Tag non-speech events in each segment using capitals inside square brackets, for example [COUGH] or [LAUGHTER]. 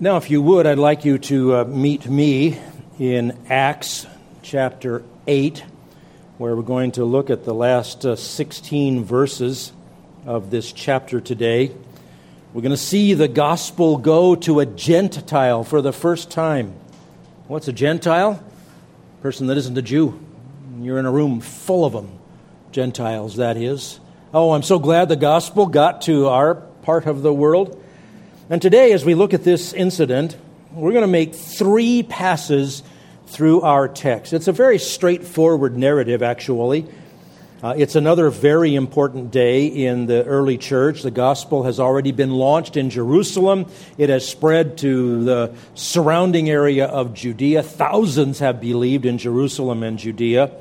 Now, if you would, I'd like you to uh, meet me in Acts chapter 8, where we're going to look at the last uh, 16 verses of this chapter today. We're going to see the gospel go to a Gentile for the first time. What's a Gentile? A person that isn't a Jew. You're in a room full of them. Gentiles, that is. Oh, I'm so glad the gospel got to our part of the world. And today, as we look at this incident, we're going to make three passes through our text. It's a very straightforward narrative, actually. Uh, it's another very important day in the early church. The gospel has already been launched in Jerusalem. It has spread to the surrounding area of Judea. Thousands have believed in Jerusalem and Judea.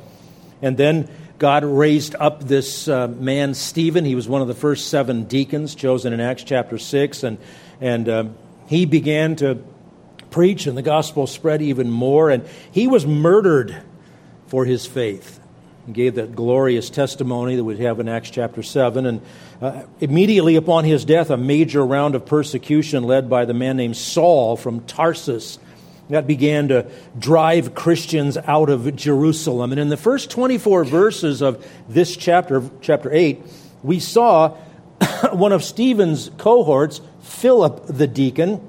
And then God raised up this uh, man, Stephen. He was one of the first seven deacons chosen in Acts chapter 6. And and um, he began to preach, and the gospel spread even more. And he was murdered for his faith. He gave that glorious testimony that we have in Acts chapter 7. And uh, immediately upon his death, a major round of persecution led by the man named Saul from Tarsus that began to drive Christians out of Jerusalem. And in the first 24 verses of this chapter, chapter 8, we saw [COUGHS] one of Stephen's cohorts Philip the deacon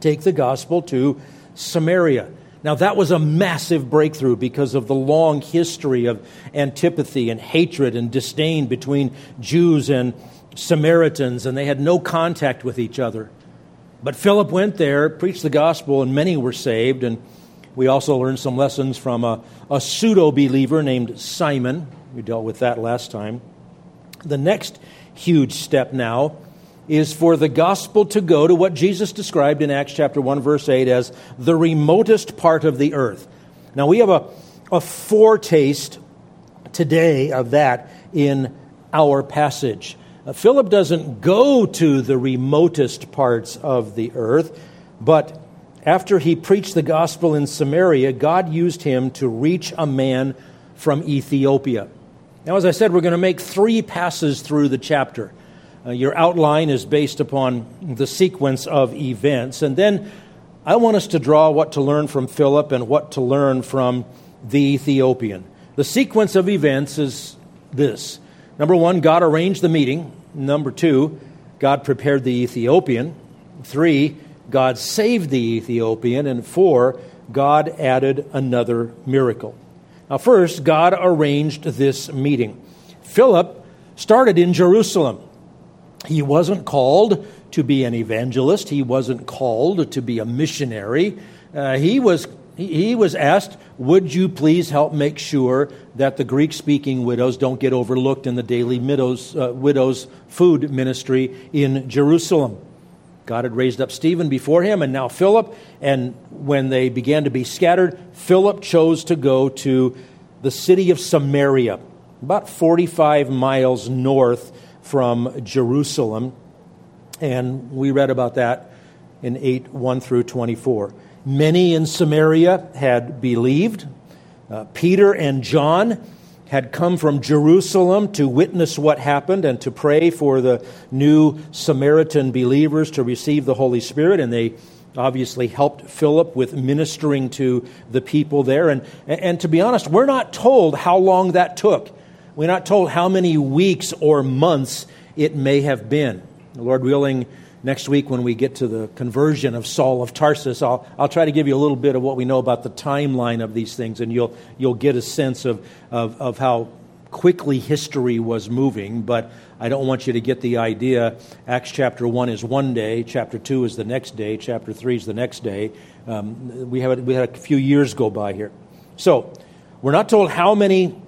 take the gospel to Samaria. Now, that was a massive breakthrough because of the long history of antipathy and hatred and disdain between Jews and Samaritans, and they had no contact with each other. But Philip went there, preached the gospel, and many were saved. And we also learned some lessons from a, a pseudo believer named Simon. We dealt with that last time. The next huge step now is for the gospel to go to what Jesus described in Acts chapter 1, verse 8 as the remotest part of the earth. Now, we have a, a foretaste today of that in our passage. Uh, Philip doesn't go to the remotest parts of the earth, but after he preached the gospel in Samaria, God used him to reach a man from Ethiopia. Now, as I said, we're going to make three passes through the chapter. Uh, your outline is based upon the sequence of events. And then I want us to draw what to learn from Philip and what to learn from the Ethiopian. The sequence of events is this number one, God arranged the meeting. Number two, God prepared the Ethiopian. Three, God saved the Ethiopian. And four, God added another miracle. Now, first, God arranged this meeting. Philip started in Jerusalem. He wasn't called to be an evangelist, he wasn't called to be a missionary. Uh, he, was, he was asked, Would you please help make sure that the Greek speaking widows don't get overlooked in the daily widows, uh, widows food ministry in Jerusalem? God had raised up Stephen before him and now Philip. And when they began to be scattered, Philip chose to go to the city of Samaria, about 45 miles north from Jerusalem. And we read about that in 8 1 through 24. Many in Samaria had believed. Uh, Peter and John had come from Jerusalem to witness what happened and to pray for the new Samaritan believers to receive the Holy Spirit. And they obviously helped Philip with ministering to the people there. And, and to be honest, we're not told how long that took. We're not told how many weeks or months it may have been. Lord willing, next week when we get to the conversion of Saul of Tarsus, I'll, I'll try to give you a little bit of what we know about the timeline of these things, and you'll, you'll get a sense of, of, of how quickly history was moving. But I don't want you to get the idea Acts chapter 1 is one day, chapter 2 is the next day, chapter 3 is the next day. Um, we, have, we had a few years go by here. So, we're not told how many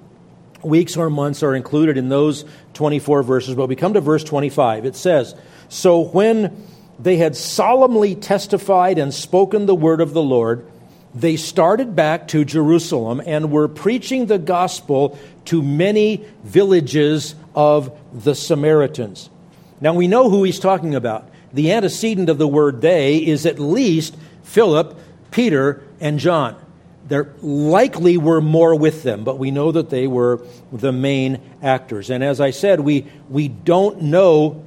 weeks or months are included in those 24 verses, but we come to verse 25. It says, So when they had solemnly testified and spoken the word of the Lord, they started back to Jerusalem and were preaching the gospel to many villages of the Samaritans. Now we know who he's talking about. The antecedent of the word they is at least Philip, Peter, and John. There likely were more with them, but we know that they were the main actors. And as I said, we, we don't know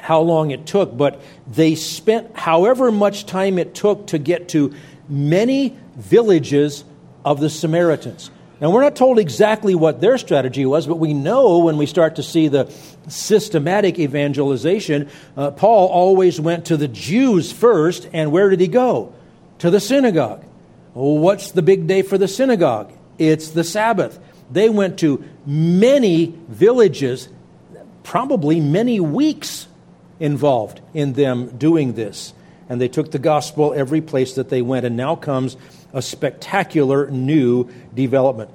how long it took, but they spent however much time it took to get to many villages of the Samaritans. And we're not told exactly what their strategy was, but we know when we start to see the systematic evangelization, uh, Paul always went to the Jews first, and where did he go? To the synagogue. Well, what's the big day for the synagogue? It's the Sabbath. They went to many villages, probably many weeks involved in them doing this. And they took the gospel every place that they went. And now comes a spectacular new development.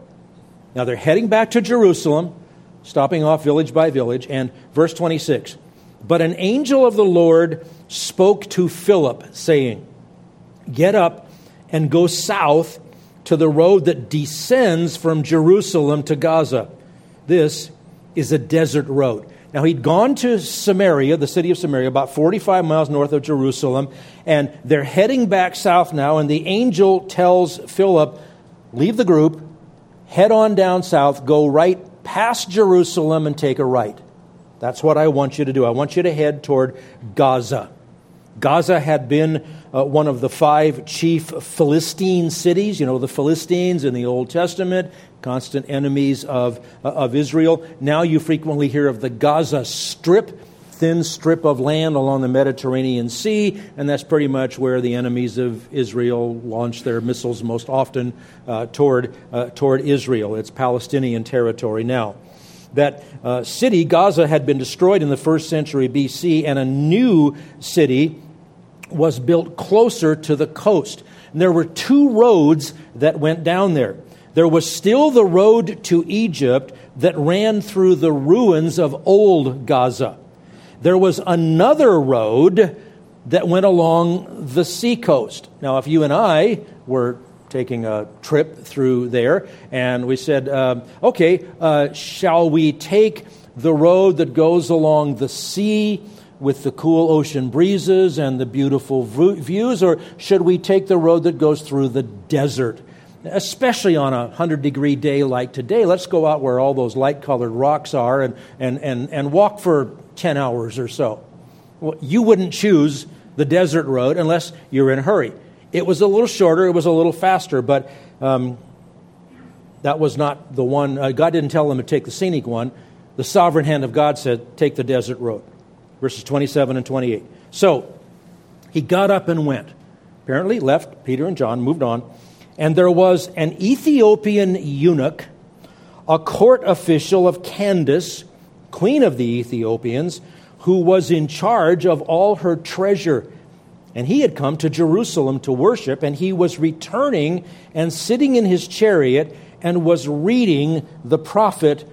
Now they're heading back to Jerusalem, stopping off village by village. And verse 26 But an angel of the Lord spoke to Philip, saying, Get up and go south to the road that descends from Jerusalem to Gaza. This is a desert road. Now, he'd gone to Samaria, the city of Samaria, about 45 miles north of Jerusalem, and they're heading back south now. And the angel tells Philip, Leave the group, head on down south, go right past Jerusalem, and take a right. That's what I want you to do. I want you to head toward Gaza. Gaza had been uh, one of the five chief Philistine cities. You know, the Philistines in the Old Testament, constant enemies of, uh, of Israel. Now you frequently hear of the Gaza Strip, thin strip of land along the Mediterranean Sea, and that's pretty much where the enemies of Israel launch their missiles most often uh, toward, uh, toward Israel. It's Palestinian territory now. That uh, city, Gaza, had been destroyed in the first century BC, and a new city was built closer to the coast. And there were two roads that went down there. There was still the road to Egypt that ran through the ruins of old Gaza. There was another road that went along the seacoast. Now, if you and I were taking a trip through there and we said, uh, okay, uh, shall we take the road that goes along the sea? With the cool ocean breezes and the beautiful views, or should we take the road that goes through the desert? Especially on a 100 degree day like today, let's go out where all those light colored rocks are and, and, and, and walk for 10 hours or so. Well, you wouldn't choose the desert road unless you're in a hurry. It was a little shorter, it was a little faster, but um, that was not the one. Uh, God didn't tell them to take the scenic one. The sovereign hand of God said, take the desert road verses 27 and 28. So he got up and went. Apparently, left Peter and John, moved on. And there was an Ethiopian eunuch, a court official of Candace, queen of the Ethiopians, who was in charge of all her treasure. And he had come to Jerusalem to worship, and he was returning and sitting in his chariot and was reading the prophet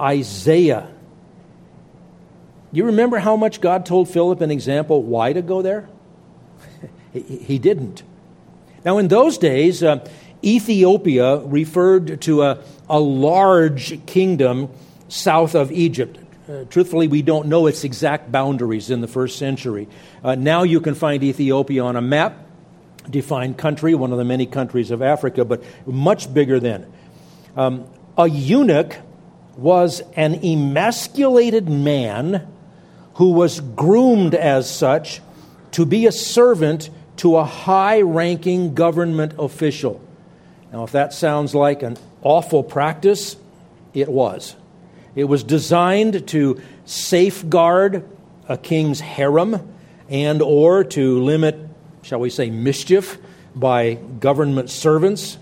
Isaiah. You remember how much God told Philip an example why to go there? he didn't. Now, in those days, uh, Ethiopia referred to a, a large kingdom south of Egypt. Uh, truthfully, we don't know its exact boundaries in the first century. Uh, now you can find Ethiopia on a map, defined country, one of the many countries of Africa, but much bigger then. Um, a eunuch was an emasculated man who was groomed as such to be a servant to a high ranking government official. Now, if that sounds like an awful practice, it was. It was designed to safeguard a king's harem and or to limit, shall we say, mischief by government servants.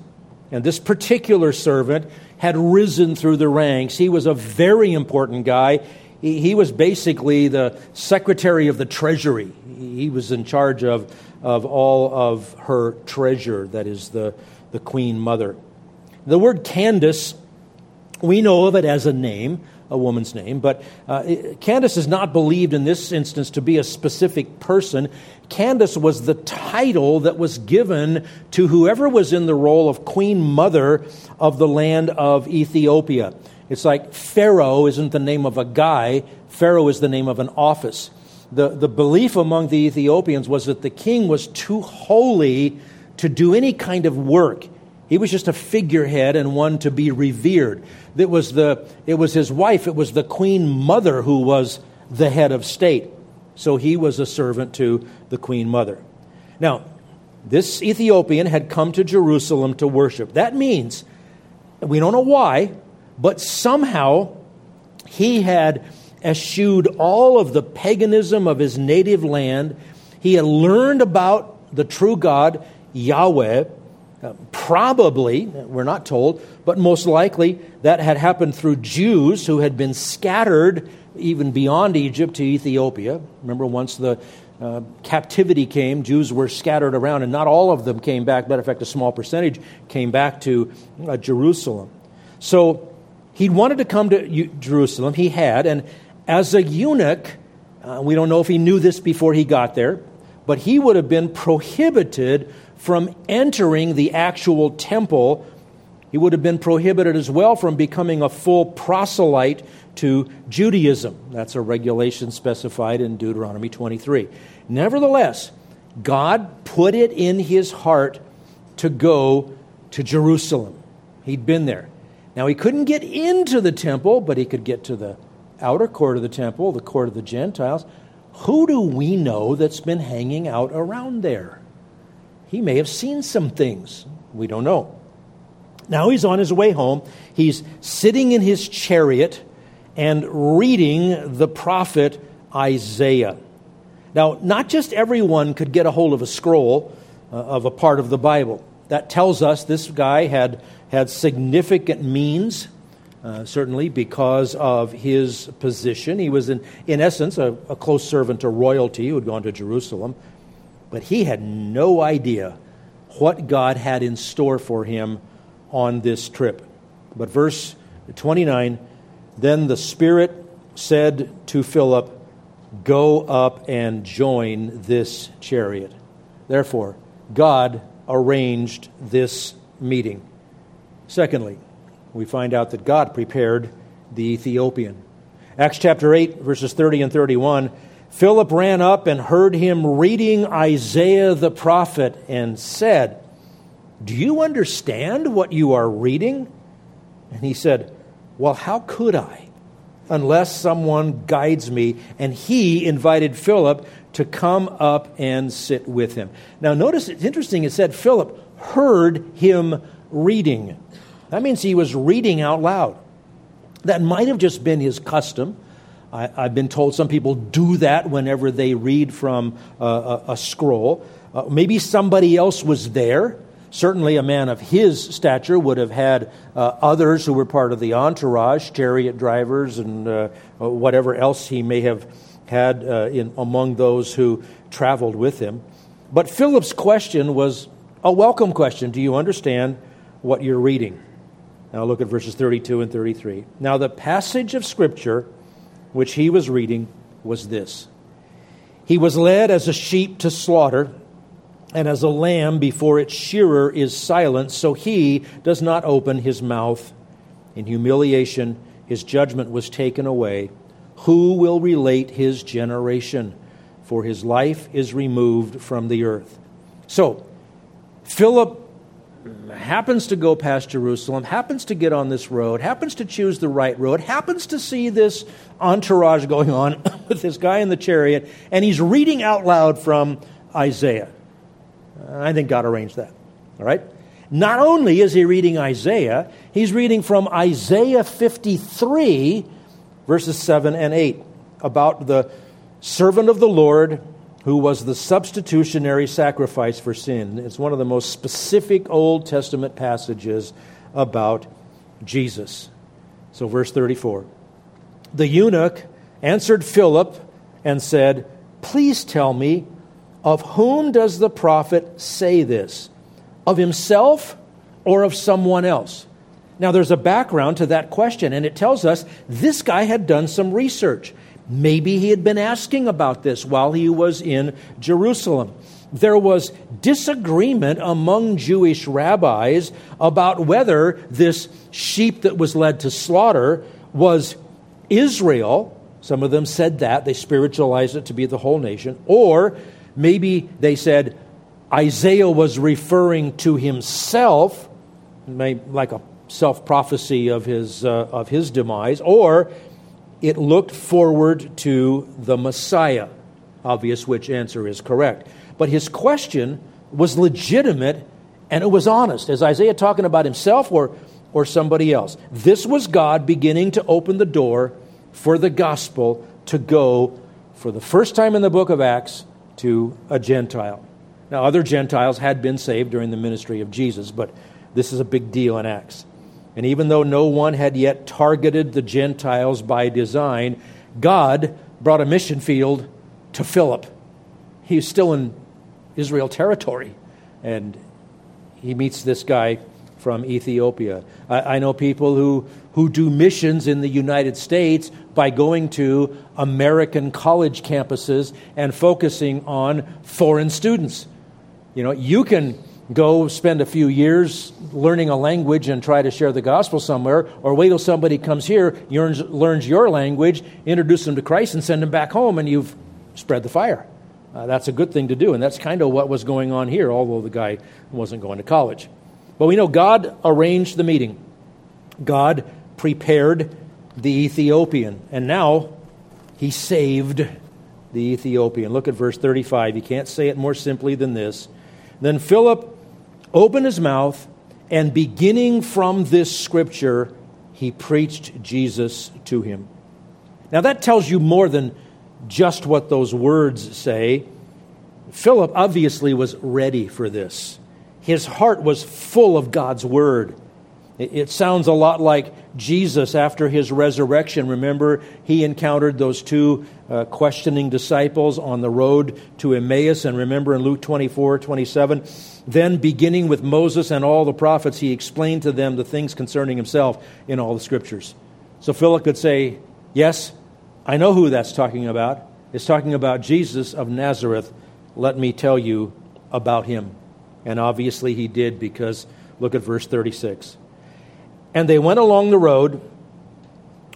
And this particular servant had risen through the ranks. He was a very important guy he, he was basically the secretary of the treasury. He was in charge of, of all of her treasure, that is the, the queen mother. The word Candace, we know of it as a name, a woman's name, but uh, Candace is not believed in this instance to be a specific person. Candace was the title that was given to whoever was in the role of queen mother of the land of Ethiopia. It's like Pharaoh isn't the name of a guy, Pharaoh is the name of an office. The, the belief among the Ethiopians was that the king was too holy to do any kind of work. He was just a figurehead and one to be revered. It was, the, it was his wife, it was the queen mother who was the head of state. So he was a servant to the queen mother. Now, this Ethiopian had come to Jerusalem to worship. That means, we don't know why, but somehow he had eschewed all of the paganism of his native land. He had learned about the true God, Yahweh. Uh, probably, we're not told, but most likely that had happened through Jews who had been scattered even beyond Egypt to Ethiopia. Remember, once the uh, captivity came, Jews were scattered around, and not all of them came back. Matter of fact, a small percentage came back to uh, Jerusalem. So he wanted to come to Jerusalem. He had, and as a eunuch, uh, we don't know if he knew this before he got there, but he would have been prohibited from entering the actual temple. He would have been prohibited as well from becoming a full proselyte to Judaism. That's a regulation specified in Deuteronomy 23. Nevertheless, God put it in his heart to go to Jerusalem. He'd been there. Now, he couldn't get into the temple, but he could get to the outer court of the temple, the court of the Gentiles. Who do we know that's been hanging out around there? He may have seen some things. We don't know. Now he's on his way home. He's sitting in his chariot and reading the prophet Isaiah. Now, not just everyone could get a hold of a scroll uh, of a part of the Bible. That tells us this guy had, had significant means, uh, certainly because of his position. He was, in, in essence, a, a close servant to royalty who had gone to Jerusalem. But he had no idea what God had in store for him on this trip. But verse 29 then the Spirit said to Philip, Go up and join this chariot. Therefore, God arranged this meeting. Secondly, we find out that God prepared the Ethiopian. Acts chapter 8, verses 30 and 31. Philip ran up and heard him reading Isaiah the prophet and said, Do you understand what you are reading? And he said, well, how could I? Unless someone guides me. And he invited Philip to come up and sit with him. Now, notice it's interesting, it said Philip heard him reading. That means he was reading out loud. That might have just been his custom. I, have been told some people do that whenever they read from a, a, a scroll. Uh, maybe somebody else was there. Certainly, a man of his stature would have had uh, others who were part of the entourage, chariot drivers, and uh, uh, whatever else he may have had uh, in, among those who traveled with him. But Philip's question was a welcome question Do you understand what you're reading? Now look at verses 32 and 33. Now, the passage of Scripture which he was reading was this He was led as a sheep to slaughter and as a lamb before its shearer is silent, so he does not open his mouth. In humiliation, his judgment was taken away. Who will relate his generation? For his life is removed from the earth. So, Philip happens to go past Jerusalem, happens to get on this road, happens to choose the right road, happens to see this entourage going on [COUGHS] with this guy in the chariot, and he's reading out loud from Isaiah. I think God arranged that. All right? Not only is he reading Isaiah, he's reading from Isaiah 53, verses 7 and 8, about the servant of the Lord who was the substitutionary sacrifice for sin. It's one of the most specific Old Testament passages about Jesus. So, verse 34 The eunuch answered Philip and said, Please tell me, of whom does the prophet say this? Of himself or of someone else? Now, there's a background to that question, and it tells us this guy had done some research. Maybe he had been asking about this while he was in Jerusalem. There was disagreement among Jewish rabbis about whether this sheep that was led to slaughter was Israel. Some of them said that, they spiritualized it to be the whole nation, or Maybe they said Isaiah was referring to himself, like a self prophecy of his, uh, of his demise, or it looked forward to the Messiah. obvious which answer is correct. But his question was legitimate and it was honest. Is Isaiah talking about himself or, or somebody else? This was God beginning to open the door for the gospel to go for the first time in the book of Acts to a Gentile. Now, other Gentiles had been saved during the ministry of Jesus, but this is a big deal in Acts. And even though no one had yet targeted the Gentiles by design, God brought a mission field to Philip. He was still in Israel territory, and he meets this guy from Ethiopia. I, I, know people who, who do missions in the United States by going to American college campuses and focusing on foreign students. You know, you can go spend a few years learning a language and try to share the gospel somewhere, or wait till somebody comes here, learns, learns your language, introduce them to Christ, and send them back home, and you've spread the fire. Uh, that's a good thing to do, and that's kind of what was going on here, although the guy wasn't going to college. But we know God arranged the meeting, God prepared the Ethiopian, and now he saved the Ethiopian. Look at verse 35. You can't say it more simply than this. Then Philip opened his mouth, and beginning from this scripture, he preached Jesus to him. Now, that tells you more than just what those words say. Philip obviously was ready for this. His heart was full of God's word. It sounds a lot like Jesus after his resurrection. Remember, he encountered those two uh, questioning disciples on the road to Emmaus. And remember in Luke 24 27, then beginning with Moses and all the prophets, he explained to them the things concerning himself in all the scriptures. So Philip could say, Yes, I know who that's talking about. It's talking about Jesus of Nazareth. Let me tell you about him. And obviously he did because look at verse 36. And they went along the road,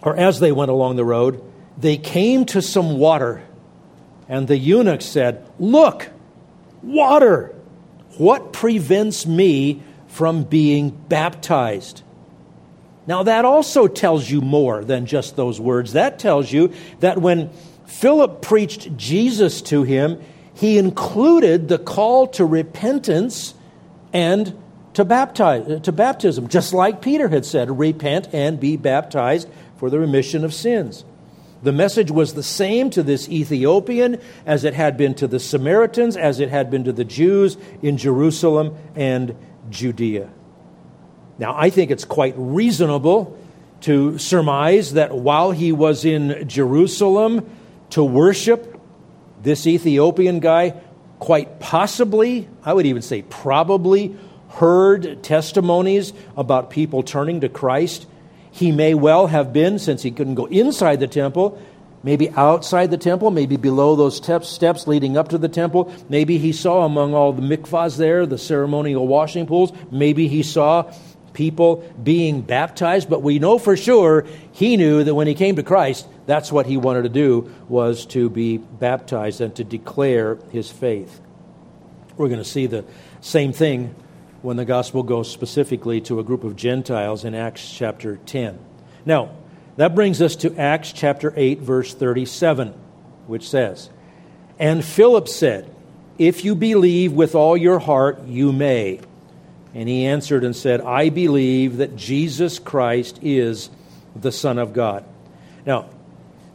or as they went along the road, they came to some water. And the eunuch said, Look, water! What prevents me from being baptized? Now, that also tells you more than just those words. That tells you that when Philip preached Jesus to him, he included the call to repentance and to, baptize, uh, to baptism, just like Peter had said repent and be baptized for the remission of sins. The message was the same to this Ethiopian as it had been to the Samaritans, as it had been to the Jews in Jerusalem and Judea. Now, I think it's quite reasonable to surmise that while he was in Jerusalem to worship, this Ethiopian guy quite possibly, I would even say probably, heard testimonies about people turning to Christ. He may well have been, since he couldn't go inside the temple, maybe outside the temple, maybe below those steps, steps leading up to the temple. Maybe he saw among all the mikvahs there, the ceremonial washing pools. Maybe he saw people being baptized, but we know for sure he knew that when he came to Christ, that's what he wanted to do was to be baptized and to declare his faith. We're going to see the same thing when the gospel goes specifically to a group of Gentiles in Acts chapter 10. Now, that brings us to Acts chapter 8 verse 37, which says, "And Philip said, if you believe with all your heart, you may." And he answered and said, I believe that Jesus Christ is the Son of God. Now,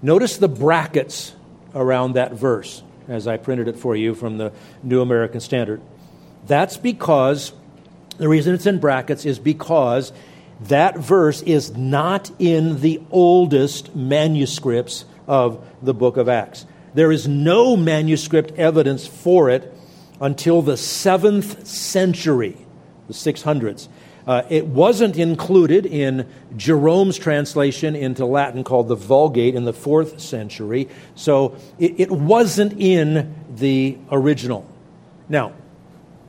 notice the brackets around that verse as I printed it for you from the New American Standard. That's because the reason it's in brackets is because that verse is not in the oldest manuscripts of the book of Acts. There is no manuscript evidence for it until the seventh century the 600s. Uh, it wasn't included in Jerome's translation into Latin called the Vulgate in the fourth century, so it, it wasn't in the original. Now,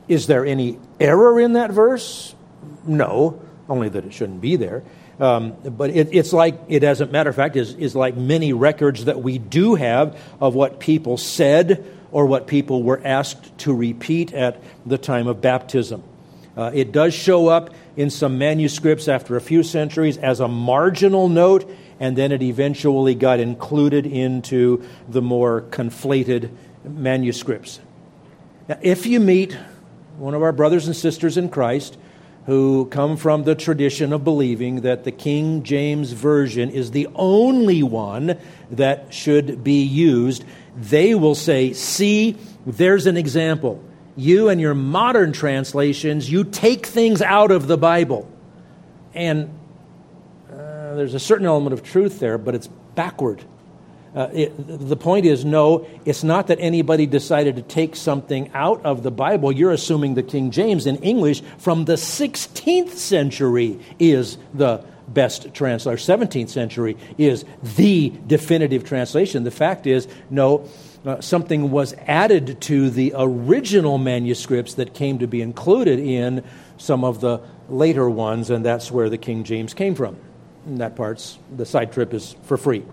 is there any error in that verse? No, only that it shouldn't be there. Um, but it, it's like, it, as a matter of fact, is, is like many records that we do have of what people said or what people were asked to repeat at the time of baptism. Uh, it does show up in some manuscripts after a few centuries as a marginal note, and then it eventually got included into the more conflated manuscripts. Now, if you meet one of our brothers and sisters in Christ who come from the tradition of believing that the King James Version is the only one that should be used, they will say, See, there's an example. You and your modern translations, you take things out of the Bible. And uh, there's a certain element of truth there, but it's backward. Uh, it, the point is, no, it's not that anybody decided to take something out of the Bible. You're assuming the King James in English from the 16th century is the best translation. 17th century is the definitive translation. The fact is, no, uh, something was added to the original manuscripts that came to be included in some of the later ones, and that's where the King James came from. And that part's, the side trip is for free.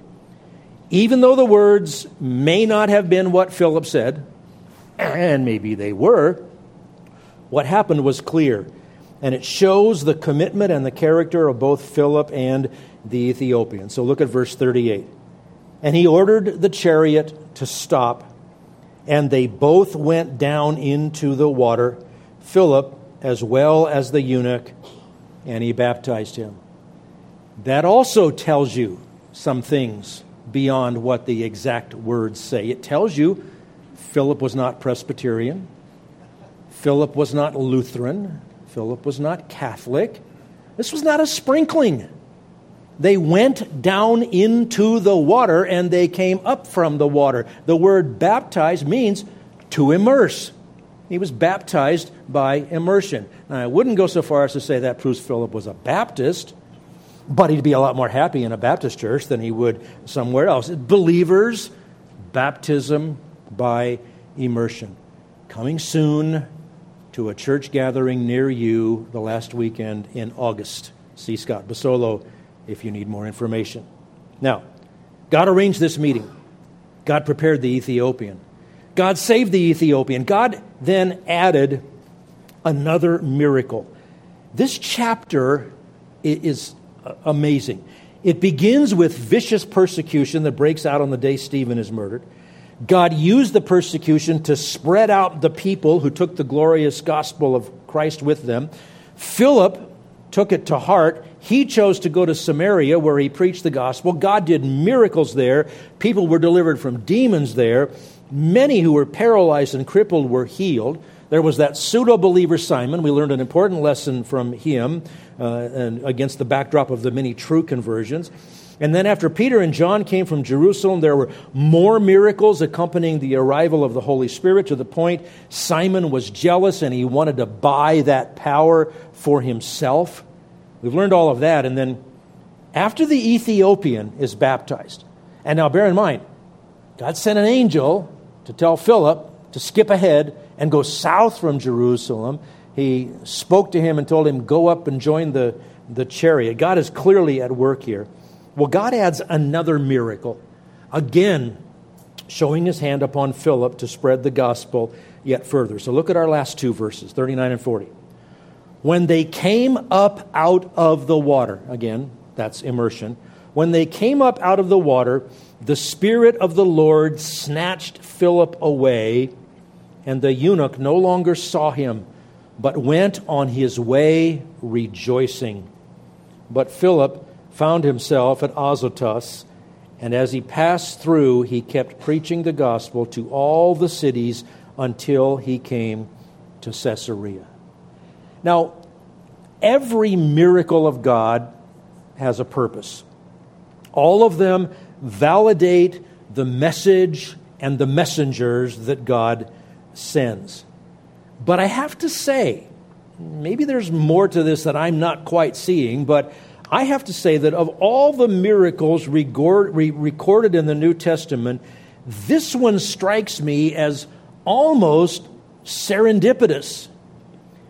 Even though the words may not have been what Philip said, and maybe they were, what happened was clear. And it shows the commitment and the character of both Philip and the Ethiopian. So look at verse 38. And he ordered the chariot to stop, and they both went down into the water, Philip as well as the eunuch, and he baptized him. That also tells you some things beyond what the exact words say. It tells you Philip was not Presbyterian, Philip was not Lutheran, Philip was not Catholic. This was not a sprinkling. They went down into the water and they came up from the water. The word baptize means to immerse. He was baptized by immersion. Now, I wouldn't go so far as to say that proves Philip was a Baptist. But he'd be a lot more happy in a Baptist church than he would somewhere else. Believers, baptism by immersion. Coming soon to a church gathering near you the last weekend in August. See Scott Basolo if you need more information. Now, God arranged this meeting. God prepared the Ethiopian. God saved the Ethiopian. God then added another miracle. This chapter is amazing. It begins with vicious persecution that breaks out on the day Stephen is murdered. God used the persecution to spread out the people who took the glorious gospel of Christ with them. Philip took it to heart. He chose to go to Samaria where he preached the gospel. God did miracles there. People were delivered from demons there. Many who were paralyzed and crippled were healed. There was that pseudo believer Simon. We learned an important lesson from him uh, and against the backdrop of the many true conversions. And then, after Peter and John came from Jerusalem, there were more miracles accompanying the arrival of the Holy Spirit to the point Simon was jealous and he wanted to buy that power for himself. We've learned all of that. And then, after the Ethiopian is baptized, and now bear in mind, God sent an angel to tell Philip to skip ahead and go south from Jerusalem. He spoke to him and told him, Go up and join the, the chariot. God is clearly at work here. Well, God adds another miracle. Again, showing his hand upon Philip to spread the gospel yet further. So look at our last two verses, 39 and 40. When they came up out of the water, again, that's immersion. When they came up out of the water, the Spirit of the Lord snatched Philip away, and the eunuch no longer saw him, but went on his way rejoicing. But Philip found himself at Azotus, and as he passed through, he kept preaching the gospel to all the cities until he came to Caesarea. Now, every miracle of God has a purpose. All of them validate the message and the messengers that God sends. But I have to say, maybe there's more to this that I'm not quite seeing, but I have to say that of all the miracles recorded in the New Testament, this one strikes me as almost serendipitous.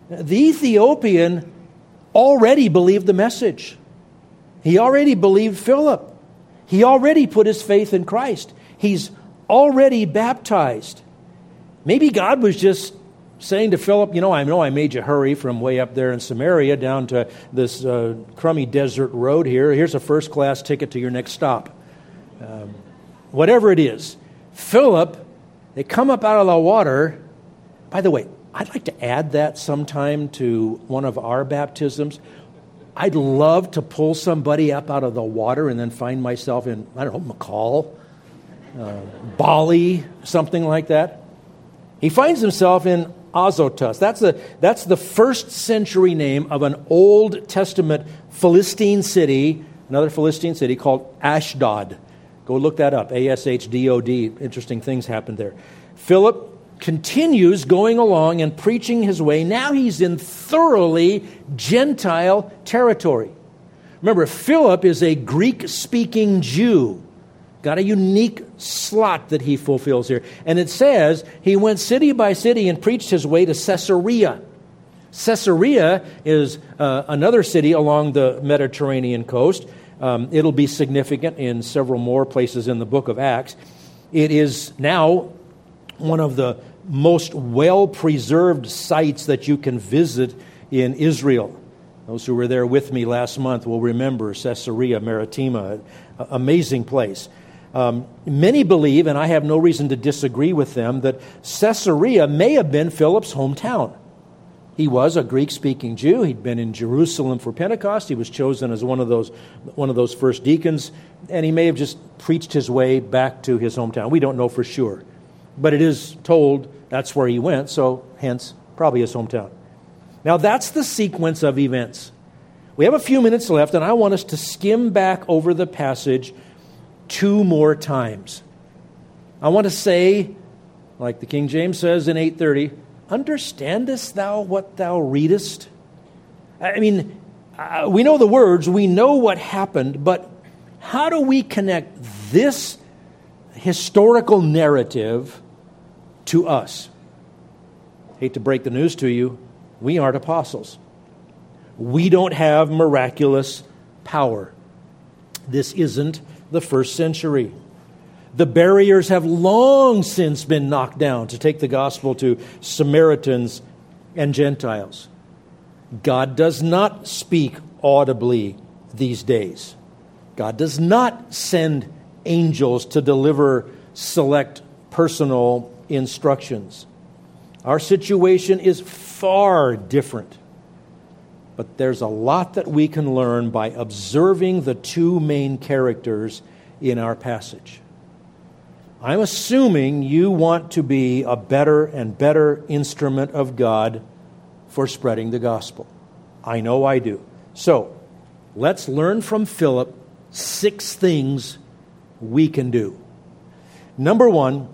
The Ethiopian already believed the message. He already believed Philip. He already put his faith in Christ. He's already baptized. Maybe God was just saying to Philip, You know, I know I made you hurry from way up there in Samaria down to this uh, crummy desert road here. Here's a first class ticket to your next stop. Um, whatever it is, Philip They come up out of the water. By the way, I'd like to add that sometime to one of our baptisms. I'd love to pull somebody up out of the water and then find myself in, I don't know, McCall, uh, Bali, something like that. He finds himself in Azotus. That's the, that's the first century name of an Old Testament Philistine city, another Philistine city called Ashdod. Go look that up. A S H D O D. Interesting things happened there. Philip continues going along and preaching his way. Now he's in thoroughly Gentile territory. Remember, Philip is a Greek speaking Jew. Got a unique slot that he fulfills here. And it says he went city by city and preached his way to Caesarea. Caesarea is uh, another city along the Mediterranean coast. Um, it'll be significant in several more places in the book of Acts. It is now one of the most well preserved sites that you can visit in Israel. Those who were there with me last month will remember Caesarea Maritima, amazing place. Um, many believe, and I have no reason to disagree with them, that Caesarea may have been Philip's hometown. He was a Greek speaking Jew. He'd been in Jerusalem for Pentecost. He was chosen as one of, those, one of those first deacons, and he may have just preached his way back to his hometown. We don't know for sure. But it is told that's where he went, so hence, probably his hometown. Now, that's the sequence of events. We have a few minutes left, and I want us to skim back over the passage two more times. I want to say, like the King James says in 830, understandest thou what thou readest? I mean, uh, we know the words, we know what happened, but how do we connect this historical narrative to us? Hate to break the news to you, we aren't apostles. We don't have miraculous power. This isn't the first century. The barriers have long since been knocked down to take the gospel to Samaritans and Gentiles. God does not speak audibly these days. God does not send angels to deliver select personal instructions. Our situation is far different. But there's a lot that we can learn by observing the two main characters in our passage. I'm assuming you want to be a better and better instrument of God for spreading the gospel. I know I do. So, let's learn from Philip six things we can do. Number one,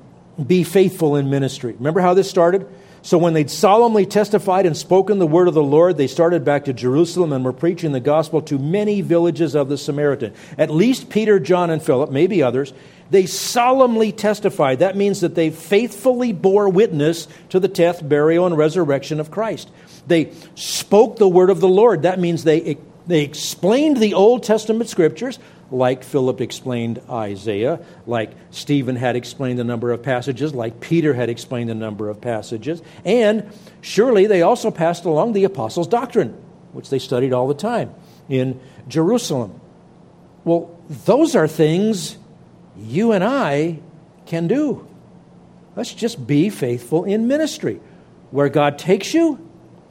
be faithful in ministry. Remember how this started? So when they'd solemnly testified and spoken the word of the Lord, they started back to Jerusalem and were preaching the gospel to many villages of the Samaritan. At least Peter, John, and Philip, maybe others, they solemnly testified. That means that they faithfully bore witness to the death, burial, and resurrection of Christ. They spoke the word of the Lord. That means they, they explained the Old Testament scriptures like Philip explained Isaiah, like Stephen had explained a number of passages, like Peter had explained a number of passages. And surely they also passed along the apostles' doctrine, which they studied all the time in Jerusalem. Well, those are things you and I can do. Let's just be faithful in ministry. Where God takes you,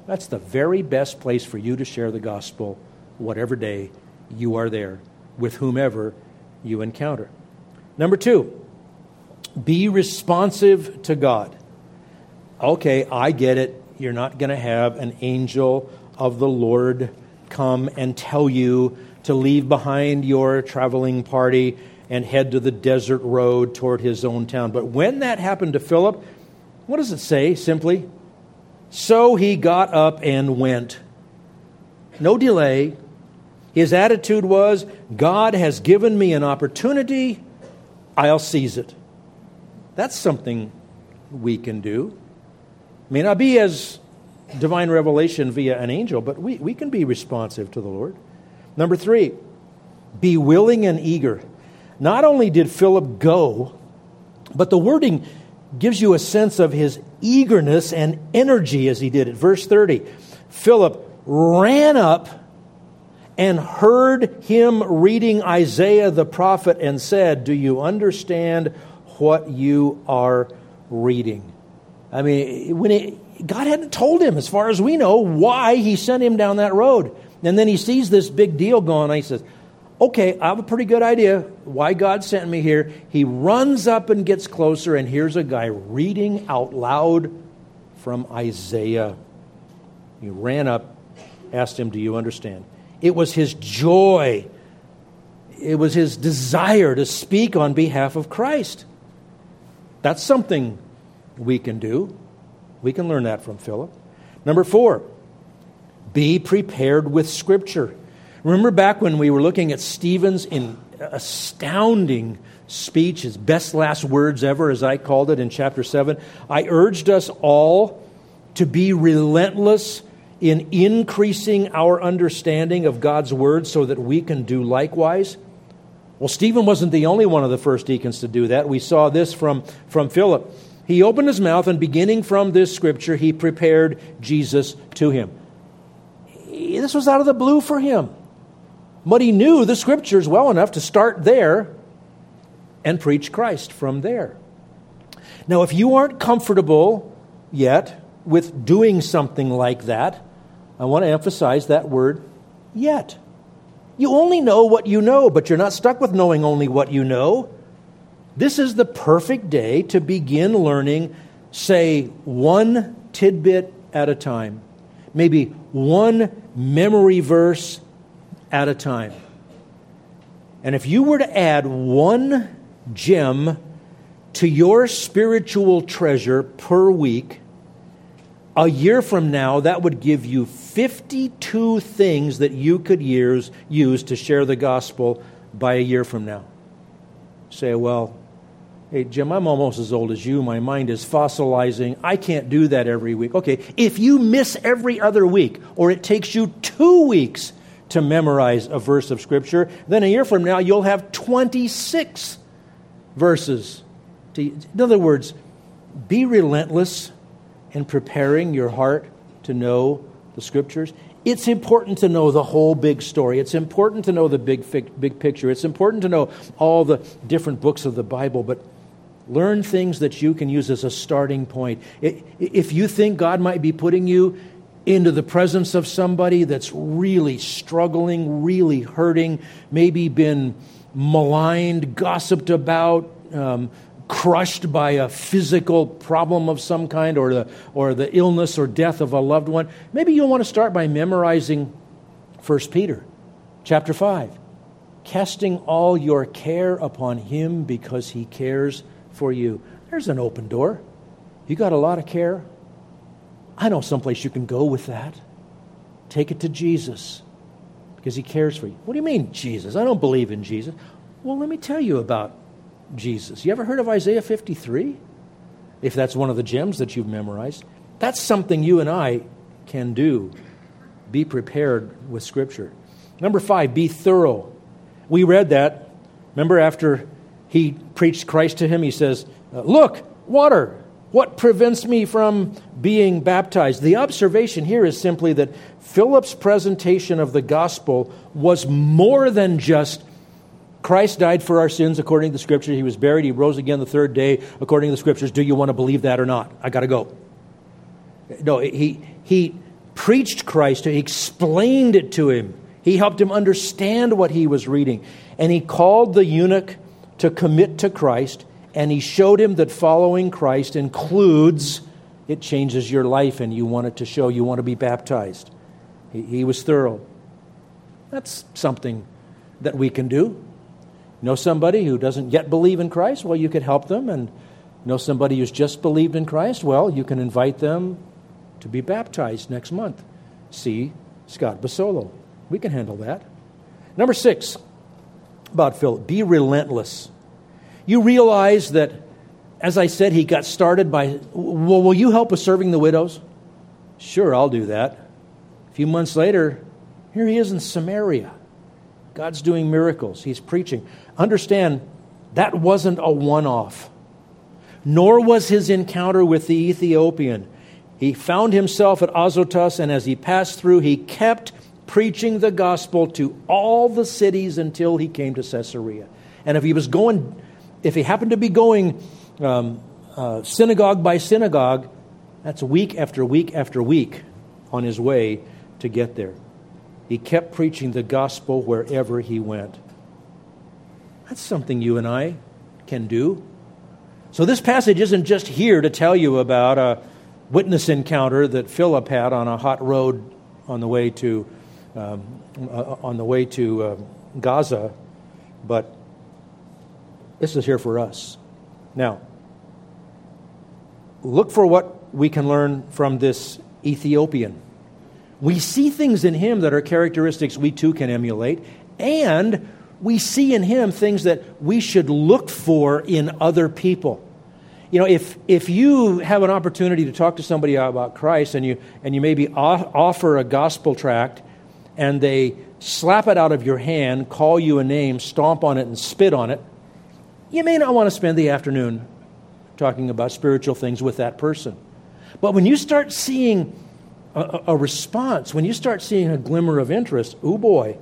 that's the very best place for you to share the gospel, whatever day you are there with whomever you encounter. Number two, be responsive to God. Okay, I get it. You're not going to have an angel of the Lord come and tell you to leave behind your traveling party and head to the desert road toward his own town. But when that happened to Philip, what does it say simply? So he got up and went. No delay, his attitude was God has given me an opportunity, I'll seize it. That's something we can do. May not be as divine revelation via an angel, but we, we can be responsive to the Lord. Number three, be willing and eager. Not only did Philip go, but the wording gives you a sense of his eagerness and energy as he did it. Verse 30 Philip ran up and heard him reading Isaiah the prophet and said, Do you understand what you are reading. I mean, when it, God hadn't told him, as far as we know, why he sent him down that road. And then he sees this big deal going on. He says, Okay, I have a pretty good idea why God sent me here. He runs up and gets closer, and here's a guy reading out loud from Isaiah. He ran up, asked him, Do you understand? It was his joy, it was his desire to speak on behalf of Christ. That's something we can do. We can learn that from Philip. Number four, be prepared with Scripture. Remember back when we were looking at Stephen's in astounding speech, his best last words ever, as I called it in chapter 7? I urged us all to be relentless in increasing our understanding of God's word so that we can do likewise. Well, Stephen wasn't the only one of the first deacons to do that. We saw this from, from Philip. He opened his mouth, and beginning from this scripture, he prepared Jesus to him. This was out of the blue for him. But he knew the scriptures well enough to start there and preach Christ from there. Now, if you aren't comfortable yet with doing something like that, I want to emphasize that word yet. You only know what you know, but you're not stuck with knowing only what you know. This is the perfect day to begin learning, say, one tidbit at a time, maybe one memory verse at a time. And if you were to add one gem to your spiritual treasure per week, a year from now, that would give you 52 things that you could use, use to share the gospel by a year from now. Say, well, hey, Jim, I'm almost as old as you. My mind is fossilizing. I can't do that every week. Okay, if you miss every other week, or it takes you two weeks to memorize a verse of Scripture, then a year from now you'll have 26 verses. To, in other words, be relentless in preparing your heart to know the Scriptures. It's important to know the whole big story. It's important to know the big, big picture. It's important to know all the different books of the Bible, but learn things that you can use as a starting point. If you think God might be putting you into the presence of somebody that's really struggling, really hurting, maybe been maligned, gossiped about, um, crushed by a physical problem of some kind or the, or the illness or death of a loved one, maybe you'll want to start by memorizing 1 Peter chapter 5. Casting all your care upon him because he cares for you. There's an open door. You got a lot of care? I know someplace you can go with that. Take it to Jesus because he cares for you. What do you mean, Jesus? I don't believe in Jesus. Well, let me tell you about Jesus. You ever heard of Isaiah 53? If that's one of the gems that you've memorized, that's something you and I can do. Be prepared with Scripture. Number five, be thorough. We read that. Remember, after he preached Christ to him, he says, uh, Look, water. What prevents me from being baptized? The observation here is simply that Philip's presentation of the gospel was more than just Christ died for our sins according to the scripture. He was buried. He rose again the third day according to the scriptures. Do you want to believe that or not? I got to go. No, he, he preached Christ. He explained it to him. He helped him understand what he was reading. And he called the eunuch to commit to Christ and he showed him that following Christ includes it changes your life and you want it to show you want to be baptized. He, he was thorough. That's something that we can do. Know somebody who doesn't yet believe in Christ? Well, you could help them. And know somebody who's just believed in Christ? Well, you can invite them to be baptized next month. See Scott Basolo. We can handle that. Number six about Philip be relentless. You realize that, as I said, he got started by, well, will you help with serving the widows? Sure, I'll do that. A few months later, here he is in Samaria. God's doing miracles, he's preaching. Understand, that wasn't a one off, nor was his encounter with the Ethiopian. He found himself at Azotus, and as he passed through, he kept preaching the gospel to all the cities until he came to Caesarea. And if he was going if he happened to be going um, uh, synagogue by synagogue. That's week after week after week on his way to get there. He kept preaching the gospel wherever he went. That's something you and I can do. So, this passage isn't just here to tell you about a witness encounter that Philip had on a hot road on the way to, um, uh, on the way to uh, Gaza, but this is here for us. Now, look for what we can learn from this Ethiopian. We see things in him that are characteristics we too can emulate, and we see in him things that we should look for in other people. You know, if, if you have an opportunity to talk to somebody about Christ and you, and you maybe offer a gospel tract and they slap it out of your hand, call you a name, stomp on it, and spit on it, you may not want to spend the afternoon talking about spiritual things with that person. But when you start seeing a, a response, when you start seeing a glimmer of interest, oh boy,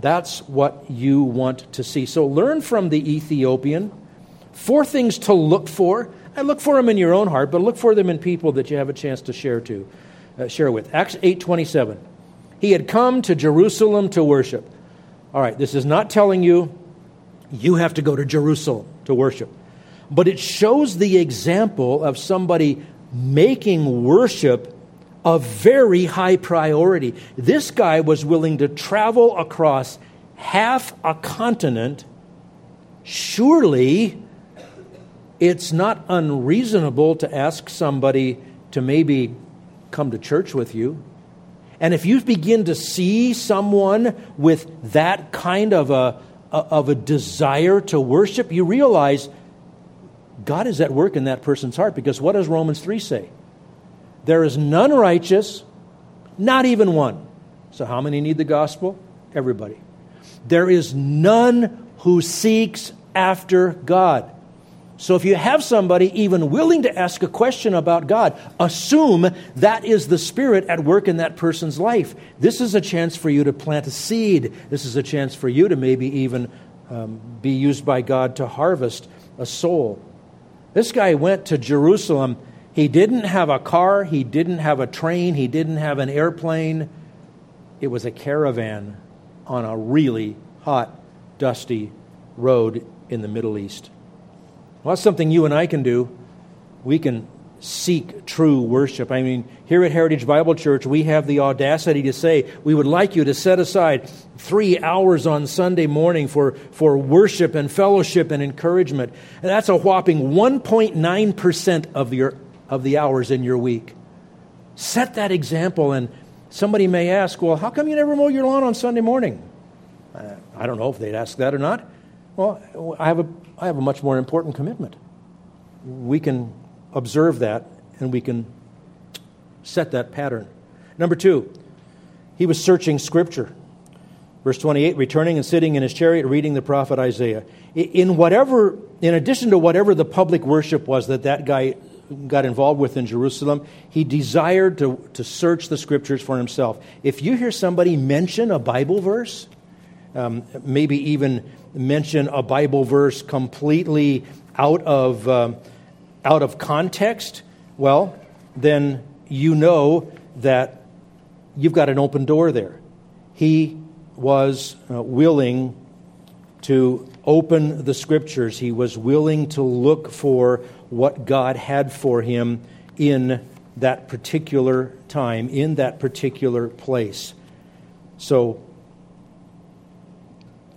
that's what you want to see. So learn from the Ethiopian. Four things to look for. I look for them in your own heart, but look for them in people that you have a chance to share to, uh, share with. Acts eight twenty seven. He had come to Jerusalem to worship. All right, this is not telling you you have to go to Jerusalem to worship, but it shows the example of somebody making worship a very high priority. This guy was willing to travel across half a continent. Surely it's not unreasonable to ask somebody to maybe come to church with you. And if you begin to see someone with that kind of a, of a desire to worship, you realize God is at work in that person's heart. Because what does Romans 3 say? There is none righteous, not even one. So, how many need the gospel? Everybody. There is none who seeks after God. So, if you have somebody even willing to ask a question about God, assume that is the Spirit at work in that person's life. This is a chance for you to plant a seed. This is a chance for you to maybe even um, be used by God to harvest a soul. This guy went to Jerusalem he didn't have a car, he didn't have a train, he didn't have an airplane. It was a caravan on a really hot, dusty road in the Middle East. Well, that's something you and I can do. We can seek true worship. I mean, here at Heritage Bible Church, we have the audacity to say we would like you to set aside three hours on Sunday morning for, for worship and fellowship and encouragement. And that's a whopping 1.9% of your of the hours in your week. Set that example, and somebody may ask, Well, how come you never mow your lawn on Sunday morning? Uh, I don't know if they'd ask that or not. Well, I have, a, I have a much more important commitment. We can observe that and we can set that pattern. Number two, he was searching Scripture. Verse 28 returning and sitting in his chariot reading the prophet Isaiah. In whatever, in addition to whatever the public worship was that that guy got involved with in Jerusalem, he desired to, to search the scriptures for himself. If you hear somebody mention a Bible verse, um, maybe even mention a Bible verse completely out of, um, out of context, well, then you know that you've got an open door there. He was uh, willing to open the scriptures, he was willing to look for what God had for him in that particular time, in that particular place. So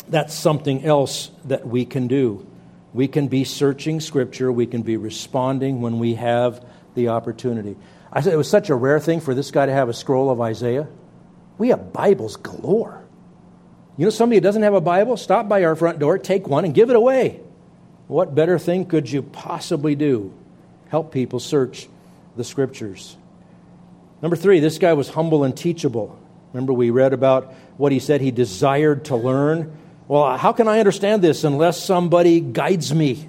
that's something else that we can do. We can be searching Scripture, we can be responding when we have the opportunity. I said it was such a rare thing for this guy to have a scroll of Isaiah. We have Bibles galore. You know, somebody who doesn't have a Bible, stop by our front door, take one, and give it away. What better thing could you possibly do? Help people search the scriptures. Number three, this guy was humble and teachable. Remember, we read about what he said he desired to learn. Well, how can I understand this unless somebody guides me?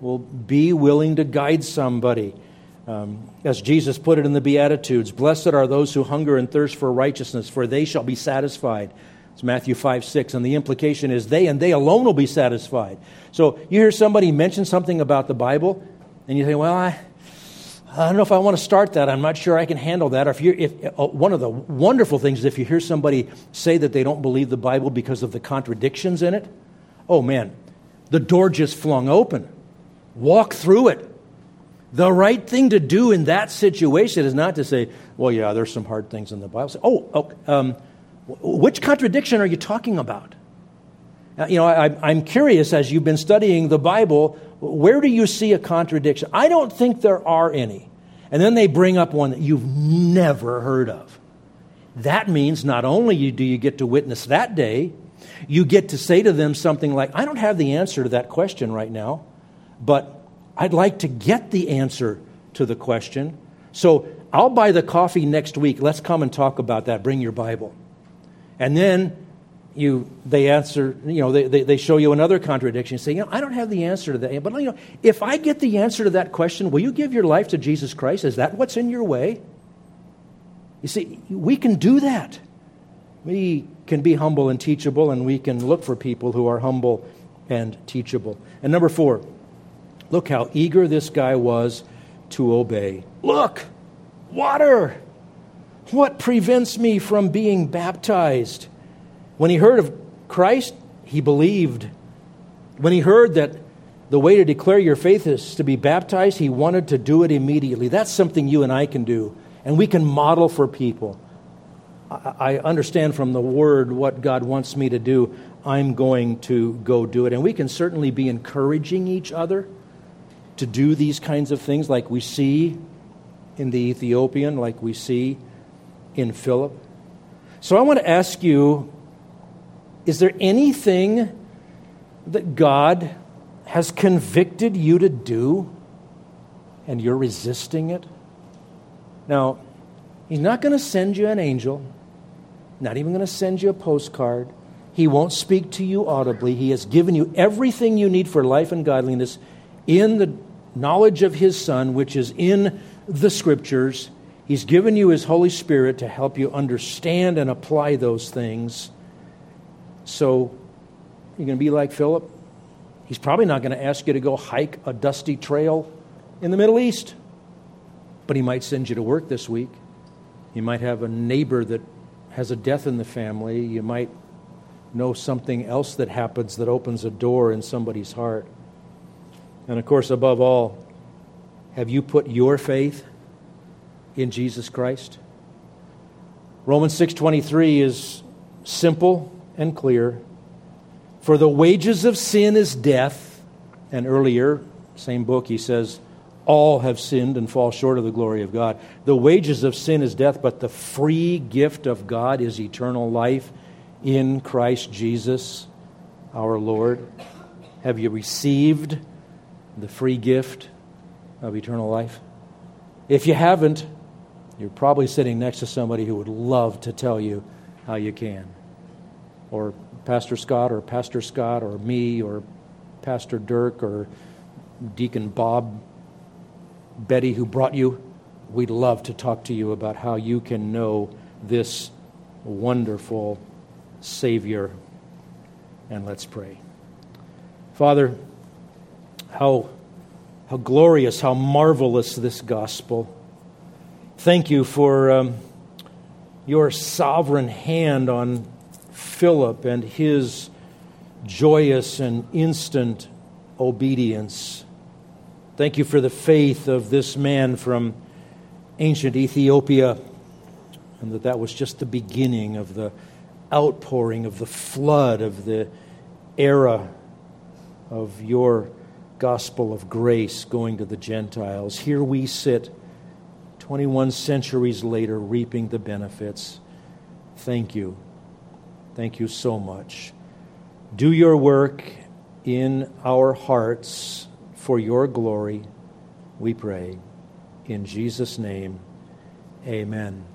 Well, be willing to guide somebody. Um, as Jesus put it in the Beatitudes, blessed are those who hunger and thirst for righteousness, for they shall be satisfied. It's Matthew 5 6, and the implication is they and they alone will be satisfied. So you hear somebody mention something about the Bible, And you think, well, I, I don't know if I want to start that. I'm not sure I can handle that. Or if you're, if, uh, one of the wonderful things is if you hear somebody say that they don't believe the Bible because of the contradictions in it, oh man, the door just flung open. Walk through it. The right thing to do in that situation is not to say, well, yeah, there's some hard things in the Bible. Say, oh, okay, um, which contradiction are you talking about? Uh, you know, I, I'm curious as you've been studying the Bible, where do you see a contradiction? I don't think there are any. And then they bring up one that you've never heard of. That means not only do you get to witness that day, you get to say to them something like, I don't have the answer to that question right now, but I'd like to get the answer to the question. So I'll buy the coffee next week. Let's come and talk about that. Bring your Bible. And then you, they answer, you know, they, they, they show you another contradiction. You say, you know, I don't have the answer to that. But, you know, if I get the answer to that question, will you give your life to Jesus Christ? Is that what's in your way? You see, we can do that. We can be humble and teachable, and we can look for people who are humble and teachable. And number four, look how eager this guy was to obey. Look, water. What prevents me from being baptized? When he heard of Christ, he believed. When he heard that the way to declare your faith is to be baptized, he wanted to do it immediately. That's something you and I can do, and we can model for people. I understand from the word what God wants me to do. I'm going to go do it. And we can certainly be encouraging each other to do these kinds of things, like we see in the Ethiopian, like we see in Philip. So I want to ask you is there anything that God has convicted you to do and you're resisting it? Now, He's not going to send you an angel, not even going to send you a postcard. He won't speak to you audibly. He has given you everything you need for life and godliness in the knowledge of His Son, which is in the Scriptures. He's given you His Holy Spirit to help you understand and apply those things. So you're going to be like Philip? He's probably not going to ask you to go hike a dusty trail in the Middle East, but he might send you to work this week. You might have a neighbor that has a death in the family. You might know something else that happens that opens a door in somebody's heart. And of course, above all, have you put your faith in Jesus Christ? Romans 6:23 is simple and clear. For the wages of sin is death. And earlier, same book, he says, all have sinned and fall short of the glory of God. The wages of sin is death, but the free gift of God is eternal life in Christ Jesus our Lord. Have you received the free gift of eternal life? If you haven't, you're probably sitting next to somebody who would love to tell you how you can or Pastor Scott or Pastor Scott or me or Pastor Dirk or Deacon Bob, Betty, who brought you, we'd love to talk to you about how you can know this wonderful Savior. And let's pray. Father, how, how glorious, how marvelous this gospel. Thank you for um, your sovereign hand on Philip and his joyous and instant obedience. Thank you for the faith of this man from ancient Ethiopia, and that that was just the beginning of the outpouring of the flood of the era of your gospel of grace going to the Gentiles. Here we sit, 21 centuries later, reaping the benefits. Thank you. Thank you so much. Do your work in our hearts for your glory, we pray. In Jesus' name, amen.